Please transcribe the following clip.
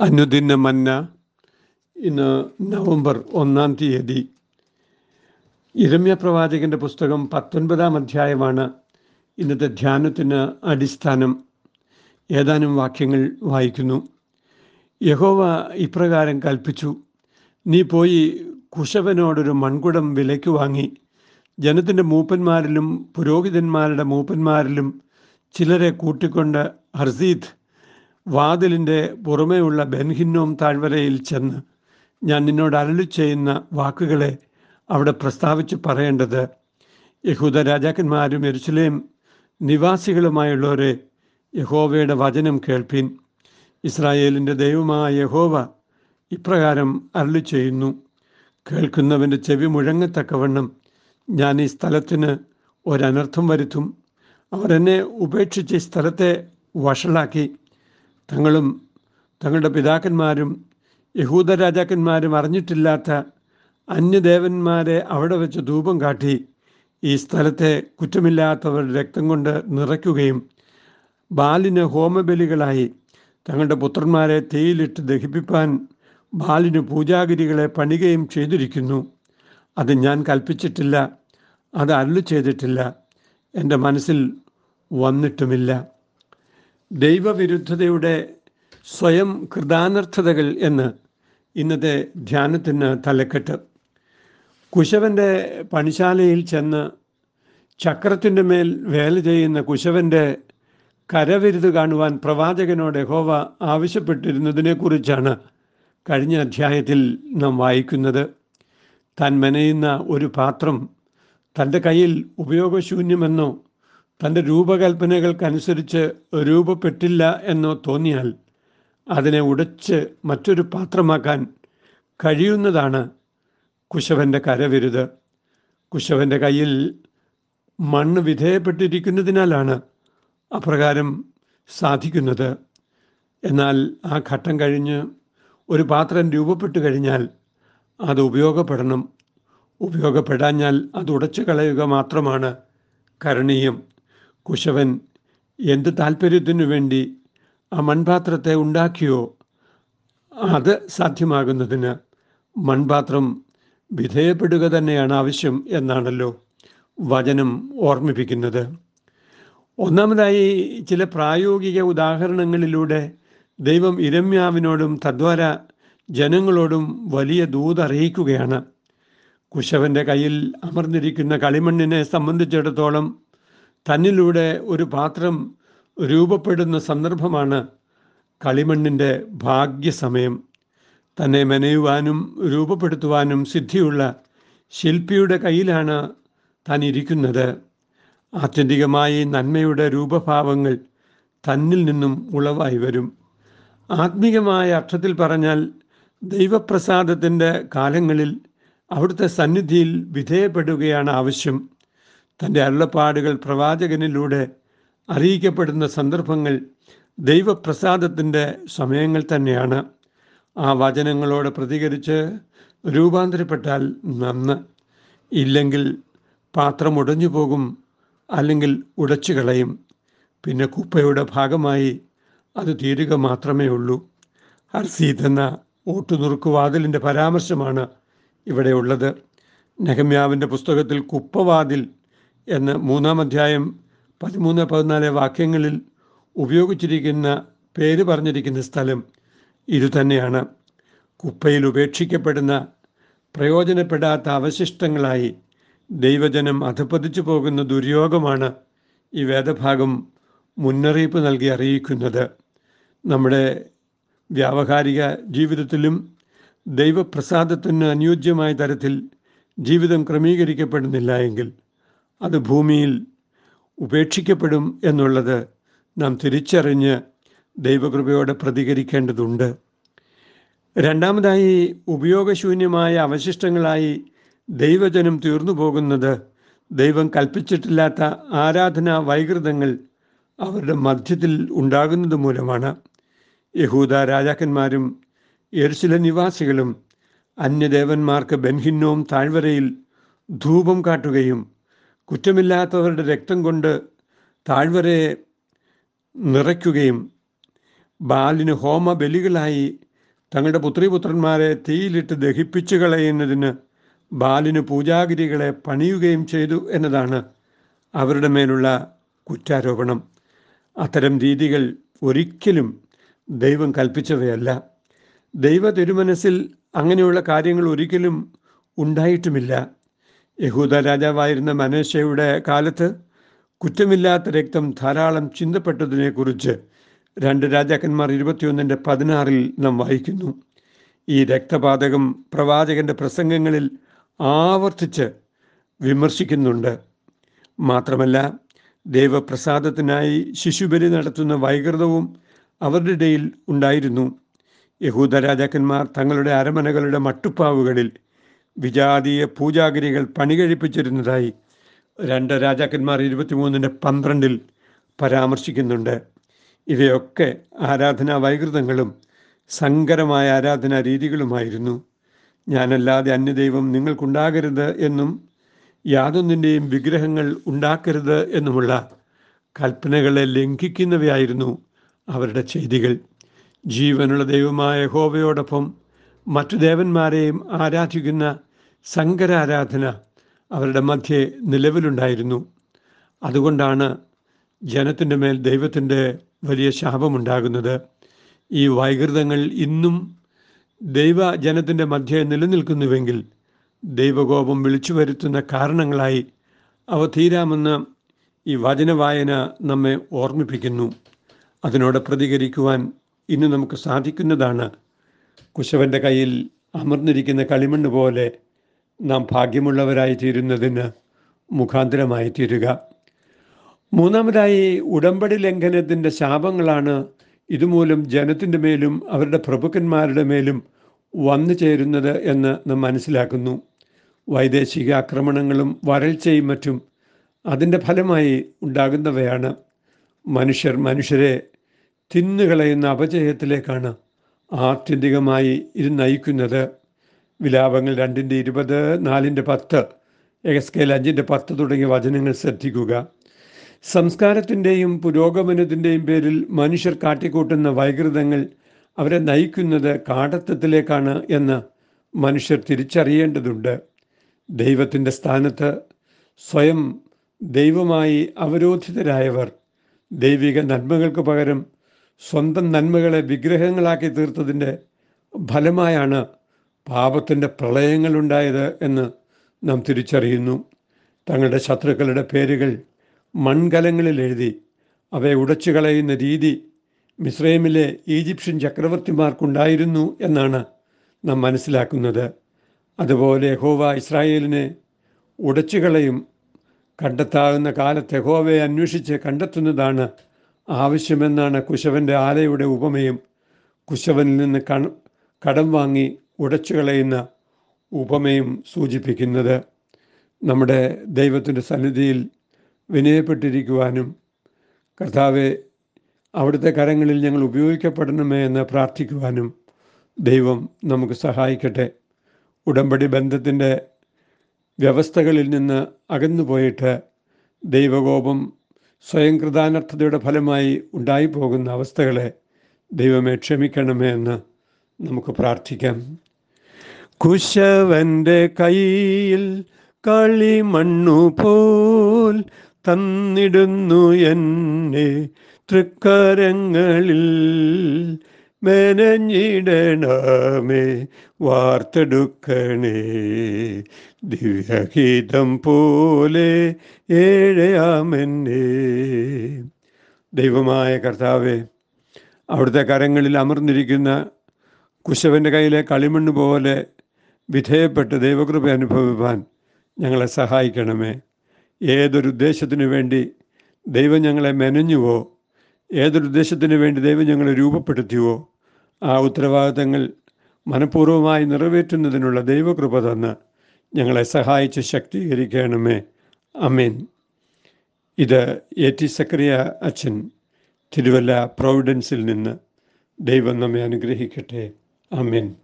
അനുദിന മന്ന ഇന്ന് നവംബർ ഒന്നാം തീയതി. ഇരമ്യ പ്രവാചകന്റെ പുസ്തകം പത്തൊൻപതാം അധ്യായമാണ് ഇന്നത്തെ ധ്യാനത്തിന് അടിസ്ഥാനം. ഏതാനും വാക്യങ്ങൾ വായിക്കുന്നു. യഹോവ ഇപ്രകാരം കൽപ്പിച്ചു നീ പോയി കുശവനോടൊരു മൺകുടം വിലയ്ക്ക് വാങ്ങി. ജനത്തിന്റെ മൂപ്പന്മാരിലും പുരോഹിതന്മാരുടെ മൂപ്പന്മാരിലും ചിലരെ കൂട്ടിക്കൊണ്ട് ഹർസീത്ത് വാതിലിന്റെ പുറമെയുള്ള ബെൻഹിന്നോം താഴ്വരയിൽ ചെന്ന് ഞാൻ നിന്നോട് അരളി ചെയ്യുന്ന വാക്കുകളെ അവിടെ പ്രസ്താവിച്ച് പറയേണ്ടത് യഹൂദ രാജാക്കന്മാരും എരുസലേം നിവാസികളുമായുള്ളവരെ യഹോവയുടെ വചനം കേൾപ്പീൻ. ഇസ്രായേലിന്റെ ദൈവമായ യഹോവ ഇപ്രകാരം അരളി ചെയ്യുന്നു. കേൾക്കുന്നവന്റെ ചെവി മുഴങ്ങത്തക്കവണ്ണം ഞാൻ ഈ സ്ഥലത്തിന് ഒരനർത്ഥം വരുത്തും. അവരെന്നെ ഉപേക്ഷിച്ച് സ്ഥലത്തെ വഷളാക്കി. തങ്ങളും തങ്ങളുടെ പിതാക്കന്മാരും യഹൂദ രാജാക്കന്മാരും അറിഞ്ഞിട്ടില്ലാത്ത അന്യദേവന്മാരെ അവിടെ വെച്ച് ധൂപം കാട്ടി ഈ സ്ഥലത്തെ കുറ്റമില്ലാത്തവരുടെ രക്തം കൊണ്ട് നിറയ്ക്കുകയും ബാലിന് ഹോമബലികളായി തങ്ങളുടെ പുത്രന്മാരെ തീയിലിട്ട് ദഹിപ്പിപ്പാൻ ബാലിന് പൂജാഗിരികളെ പണികയും ചെയ്തിരിക്കുന്നു. അത് ഞാൻ കൽപ്പിച്ചിട്ടില്ല അത് അരുളി ചെയ്തിട്ടില്ല. എന്റെ മനസ്സിൽ വന്നിട്ടുമില്ല. ദൈവവിരുദ്ധതയുടെ സ്വയം കൃതാനർത്ഥതകൾ എന്ന് ഇന്നത്തെ ധ്യാനത്തിന് തലക്കെട്ട്. കുശവന്റെ പണിശാലയിൽ ചെന്ന് ചക്രത്തിന്റെ മേൽ വേല ചെയ്യുന്ന കുശവന്റെ കരവിരുത് കാണുവാൻ പ്രവാചകനോട് യഹോവ ആവശ്യപ്പെട്ടിരുന്നതിനെക്കുറിച്ചാണ് കഴിഞ്ഞ അധ്യായത്തിൽ നാം വായിക്കുന്നത്. താൻ മെനയുന്ന ഒരു പാത്രം തന്റെ കയ്യിൽ ഉപയോഗശൂന്യമെന്നോ തന്റെ രൂപകൽപ്പനകൾക്കനുസരിച്ച് രൂപപ്പെട്ടില്ല എന്ന് തോന്നിയാൽ അതിനെ ഉടച്ച് മറ്റൊരു പാത്രമാക്കാൻ കഴിയുന്നതാണ് കുശവന്റെ കരവിരുത്. കുശവന്റെ കയ്യിൽ മണ്ണ് വിധേയപ്പെട്ടിരിക്കുന്നതിനാലാണ് അപ്രകാരം സാധിക്കുന്നത്. എന്നാൽ ആ ഘട്ടം കഴിഞ്ഞ് ഒരു പാത്രം രൂപപ്പെട്ടു കഴിഞ്ഞാൽ അത് ഉപയോഗപ്പെടണം. ഉപയോഗപ്പെടാഞ്ഞാൽ അത് ഉടച്ചു കളയുക മാത്രമാണ് കരണീയം. കുശവൻ എന്ത് താല്പര്യത്തിനു വേണ്ടി ആ മൺപാത്രത്തെ ഉണ്ടാക്കിയോ? അത് സാധ്യമാകുന്നതിന് മൺപാത്രം വിധേയപ്പെടുക തന്നെയാണ് ആവശ്യം എന്നാണല്ലോ വചനം ഓർമ്മിപ്പിക്കുന്നത്. ഒന്നാമതായി ചില പ്രായോഗിക ഉദാഹരണങ്ങളിലൂടെ ദൈവം ഇരമ്യാവിനോടും തദ്വാര ജനങ്ങളോടും വലിയ ദൂത് അറിയിക്കുകയാണ്. കുശവന്റെ കയ്യിൽ അമർന്നിരിക്കുന്ന കളിമണ്ണിനെ സംബന്ധിച്ചിടത്തോളം തന്നിലൂടെ ഒരു പാത്രം രൂപപ്പെടുന്ന സന്ദർഭമാണ് കളിമണ്ണിന്റെ ഭാഗ്യസമയം. തന്നെ മെനയുവാനും രൂപപ്പെടുത്തുവാനും സിദ്ധിയുള്ള ശില്പിയുടെ കയ്യിലാണ് താൻ ഇരിക്കുന്നത് ആത്യന്തികമായി നന്മയുടെ രൂപഭാവങ്ങൾ തന്നിൽ നിന്നും ഉളവായി വരും. ആത്മീകമായ അർത്ഥത്തിൽ പറഞ്ഞാൽ ദൈവപ്രസാദത്തിന്റെ കാലങ്ങളിൽ അവിടുത്തെ സന്നിധിയിൽ വിധേയപ്പെടുകയാണ് ആവശ്യം. തന്റെ അരുളപ്പാടുകൾ പ്രവാചകനിലൂടെ അറിയിക്കപ്പെടുന്ന സന്ദർഭങ്ങൾ ദൈവപ്രസാദത്തിന്റെ സമയങ്ങൾ തന്നെയാണ്. ആ വചനങ്ങളോട് പ്രതികരിച്ച് രൂപാന്തരപ്പെട്ടാൽ നന്ന്. ഇല്ലെങ്കിൽ പാത്രം ഉടഞ്ഞു പോകും അല്ലെങ്കിൽ ഉടച്ചു കളയും. പിന്നെ കുപ്പയുടെ ഭാഗമായി അത് തീരുക മാത്രമേ ഉള്ളൂ. ഹർസീത് എന്ന ഓട്ടുനുറുക്കുവാതിലിന്റെ പരാമർശമാണ് ഇവിടെ ഉള്ളത്. നെഹമ്യാവിന്റെ പുസ്തകത്തിൽ കുപ്പവാതിൽ എന്ന് മൂന്നാം അധ്യായം പതിമൂന്ന് പതിനാല് വാക്യങ്ങളിൽ ഉപയോഗിച്ചിരിക്കുന്ന പേര് പറഞ്ഞിരിക്കുന്ന സ്ഥലം ഇതുതന്നെയാണ് കുപ്പയിൽ ഉപേക്ഷിക്കപ്പെടുന്ന പ്രയോജനപ്പെടാത്ത അവശിഷ്ടങ്ങളായി ദൈവജനം അധപ്പതിച്ചു പോകുന്ന ദുര്യോഗമാണ് ഈ വേദഭാഗം മുന്നറിയിപ്പ് നൽകി അറിയിക്കുന്നത്. നമ്മുടെ വ്യാവഹാരിക ജീവിതത്തിലും ദൈവപ്രസാദത്തിന് അനുയോജ്യമായ തരത്തിൽ ജീവിതം ക്രമീകരിക്കപ്പെടുന്നില്ല എങ്കിൽ അത് ഭൂമിയിൽ ഉപേക്ഷിക്കപ്പെടും എന്നുള്ളത് നാം തിരിച്ചറിഞ്ഞ് ദൈവകൃപയോടെ പ്രതികരിക്കേണ്ടതുണ്ട്. രണ്ടാമതായി ഉപയോഗശൂന്യമായ അവശിഷ്ടങ്ങളായി ദൈവജനം തീർന്നു പോകുന്നത് ദൈവം കൽപ്പിച്ചിട്ടില്ലാത്ത ആരാധനാ വൈകൃതങ്ങൾ അവരുടെ മധ്യത്തിൽ ഉണ്ടാകുന്നത് മൂലമാണ്. യഹൂദ രാജാക്കന്മാരും എർശില നിവാസികളും അന്യദേവന്മാർക്ക് ബെൻഹിന്നോം താഴ്വരയിൽ ധൂപം കാട്ടുകയും കുറ്റമില്ലാത്തവരുടെ രക്തം കൊണ്ട് താഴ്വരയെ നിറയ്ക്കുകയും ബാലിന് ഹോമബലികളായി തങ്ങളുടെ പുത്രിപുത്രന്മാരെ തീയിലിട്ട് ദഹിപ്പിച്ചു കളയുന്നതിന് ബാലിന് പൂജാഗിരികളെ പണിയുകയും ചെയ്തു എന്നതാണ് അവരുടെ മേലുള്ള കുറ്റാരോപണം. അത്തരം രീതികൾ ഒരിക്കലും ദൈവം കൽപ്പിച്ചവയല്ല. ദൈവ തിരുമനസ്സിൽ അങ്ങനെയുള്ള കാര്യങ്ങൾ ഒരിക്കലും ഉണ്ടായിട്ടുമില്ല. യഹൂദ രാജാവായിരുന്ന മനേശയുടെ കാലത്ത് കുറ്റമില്ലാത്ത രക്തം ധാരാളം ചിന്തപ്പെട്ടതിനെക്കുറിച്ച് രണ്ട് രാജാക്കന്മാർ ഇരുപത്തിയൊന്നിന്റെ പതിനാറിൽ നാം വായിക്കുന്നു. ഈ രക്തപാതകം പ്രവാചകന്റെ പ്രസംഗങ്ങളിൽ ആവർത്തിച്ച് വിമർശിക്കുന്നുണ്ട്. മാത്രമല്ല ദൈവപ്രസാദത്തിനായി ശിശുബലി നടത്തുന്ന വൈകൃതവും അവരുടെ ഇടയിൽ ഉണ്ടായിരുന്നു. യഹൂദ രാജാക്കന്മാർ തങ്ങളുടെ അരമനകളുടെ മട്ടുപ്പാവുകളിൽ വിജാതീയ പൂജാഗിരികൾ പണികഴിപ്പിച്ചിരുന്നതായി രണ്ട് രാജാക്കന്മാർ ഇരുപത്തിമൂന്നിന്റെ പന്ത്രണ്ടിൽ പരാമർശിക്കുന്നുണ്ട്. ഇവയൊക്കെ ആരാധനാ വൈകൃതങ്ങളും സങ്കരമായ ആരാധനാ രീതികളുമായിരുന്നു. ഞാനല്ലാതെ അന്യദൈവം നിങ്ങൾക്കുണ്ടാകരുത് എന്നും യാതൊന്നിന്റെയും വിഗ്രഹങ്ങൾ ഉണ്ടാക്കരുത് എന്നുമുള്ള കൽപ്പനകളെ ലംഘിക്കുന്നവയായിരുന്നു അവരുടെ ചെയ്തികൾ. ജീവനുള്ള ദൈവമായ ഹോവയോടൊപ്പം മറ്റു ദേവന്മാരെയും ആരാധിക്കുന്ന സങ്കരാരാധന അവരുടെ മധ്യേ നിലവിലുണ്ടായിരുന്നു. അതുകൊണ്ടാണ് ജനത്തിന്റെ മേൽ ദൈവത്തിന്റെ വലിയ ശാപമുണ്ടാകുന്നത്. ഈ വൈകൃതങ്ങൾ ഇന്നും ദൈവ ജനത്തിന്റെ മധ്യേ നിലനിൽക്കുന്നുവെങ്കിൽ ദൈവകോപം വിളിച്ചു വരുത്തുന്ന കാരണങ്ങളായി അവ തീരാമെന്ന് ഈ വചനവായന നമ്മെ ഓർമ്മിപ്പിക്കുന്നു. അതിനോട് പ്രതികരിക്കുവാൻ ഇന്ന് നമുക്ക് സാധിക്കുന്നതാണ്. കുശവന്റെ കയ്യിൽ അമർന്നിരിക്കുന്ന കളിമണ്ണ് പോലെ നാം ഭാഗ്യമുള്ളവരായി തീരുന്നതിന് മുഖാന്തരമായി തീരുക മൂന്നാമതായി ഉടമ്പടി ലംഘനത്തിന്റെ ശാപങ്ങളാണ് ഇതുമൂലം ജനത്തിന്റെ മേലും അവരുടെ പ്രഭുക്കന്മാരുടെ മേലും വന്നു ചേരുന്നത് എന്ന് നാം മനസ്സിലാക്കുന്നു. വൈദേശിക ആക്രമണങ്ങളും വരൾച്ചയും മറ്റും അതിന്റെ ഫലമായി ഉണ്ടാകുന്നവയാണ്. മനുഷ്യർ മനുഷ്യരെ തിന്നുകളയുന്ന അപജയത്തിലേക്കാണ് ആത്യന്തികമായി ഇത് നയിക്കുന്നത്. വിലാപങ്ങൾ രണ്ടിന്റെ ഇരുപത് നാലിന്റെ പത്ത് എസ്കേൽ അഞ്ചിന്റെ പത്ത് തുടങ്ങിയ വചനങ്ങൾ ശ്രദ്ധിക്കുക. സംസ്കാരത്തിന്റെയും പുരോഗമനത്തിന്റെയും പേരിൽ മനുഷ്യർ കാട്ടിക്കൂട്ടുന്ന വൈകൃതങ്ങൾ അവരെ നയിക്കുന്നത് കാടത്തത്തിലേക്കാണ് എന്ന് മനുഷ്യർ തിരിച്ചറിയേണ്ടതുണ്ട്. ദൈവത്തിന്റെ സ്ഥാനത്ത് സ്വയം ദൈവമായി അവരോധിതരായവർ ദൈവിക നന്മകൾക്ക് പകരം സ്വന്തം നന്മകളെ വിഗ്രഹങ്ങളാക്കി തീർത്തതിന്റെ ഫലമായാണ് പാപത്തിന്റെ പ്രളയങ്ങളുണ്ടായത് എന്ന് നാം തിരിച്ചറിയുന്നു. തങ്ങളുടെ ശത്രുക്കളുടെ പേരുകൾ മൺകലങ്ങളിൽ എഴുതി അവയെ ഉടച്ചു കളയുന്ന രീതി മിസ്രൈമിലെ ഈജിപ്ഷ്യൻ ചക്രവർത്തിമാർക്കുണ്ടായിരുന്നു എന്നാണ് നാം മനസ്സിലാക്കുന്നത്. അതുപോലെ ഹോവ ഇസ്രായേലിനെ ഉടച്ചു കളയും കണ്ടെത്താവുന്ന കാലത്ത് ഹോവയെ അന്വേഷിച്ച് കണ്ടെത്തുന്നതാണ് ആവശ്യമെന്നാണ് കുശവന്റെ ആലയുടെ ഉപമയും. കുശവനിൽ നിന്ന് കടം വാങ്ങി ഉടച്ചു കളയുന്ന ഉപമയും സൂചിപ്പിക്കുന്നത് നമ്മുടെ ദൈവത്തിന്റെ സന്നിധിയിൽ വിനയപ്പെട്ടിരിക്കുവാനും കർത്താവെ അവിടുത്തെ കരങ്ങളിൽ ഞങ്ങൾ ഉപയോഗിക്കപ്പെടണമേ എന്ന് പ്രാർത്ഥിക്കുവാനും ദൈവം നമുക്ക് സഹായിക്കട്ടെ. ഉടമ്പടി ബന്ധത്തിന്റെ വ്യവസ്ഥകളിൽ നിന്ന് അകന്നുപോയിട്ട് ദൈവകോപം സ്വയം കൃതാനർത്ഥതയുടെ ഫലമായി ഉണ്ടായിപ്പോകുന്ന അവസ്ഥകളെ ദൈവമേ ക്ഷമിക്കണമേ എന്ന് നമുക്ക് പ്രാർത്ഥിക്കാം. കുശവന്റെ കയ്യിൽ കളിമണ്ണു പോൽ തന്നിടുന്നു എന്നെ തൃക്കരങ്ങളിൽ മെനഞ്ഞിടണമേ വാർത്തെടുക്കണേ. ദിവ്യഗീതം പോലെ ഏഴയാമെന്നെ. ദൈവമായ കർത്താവെ അവിടുത്തെ കരങ്ങളിൽ അമർന്നിരിക്കുന്ന കുശവന്റെ കയ്യിലെ കളിമണ്ണ് പോലെ വിധേയപ്പെട്ട് ദൈവകൃപ അനുഭവിപ്പാൻ ഞങ്ങളെ സഹായിക്കണമേ. ഏതൊരു ഉദ്ദേശത്തിനു വേണ്ടി ദൈവം ഞങ്ങളെ മെനഞ്ഞുവോ ഏതൊരു ഉദ്ദേശത്തിന് വേണ്ടി ദൈവം ഞങ്ങളെ രൂപപ്പെടുത്തിയോ ആ ഉത്തരവാദിത്തങ്ങൾ മനഃപൂർവമായി നിറവേറ്റുന്നതിനുള്ള ദൈവകൃപ തന്ന് ഞങ്ങളെ സഹായിച്ച് ശക്തീകരിക്കണമേ. അമീൻ ഇത് എ ടി സക്രിയ അച്ഛൻ തിരുവല്ല പ്രൊവിഡൻസിൽ നിന്ന് ദൈവം നമ്മെ അനുഗ്രഹിക്കട്ടെ. അമീൻ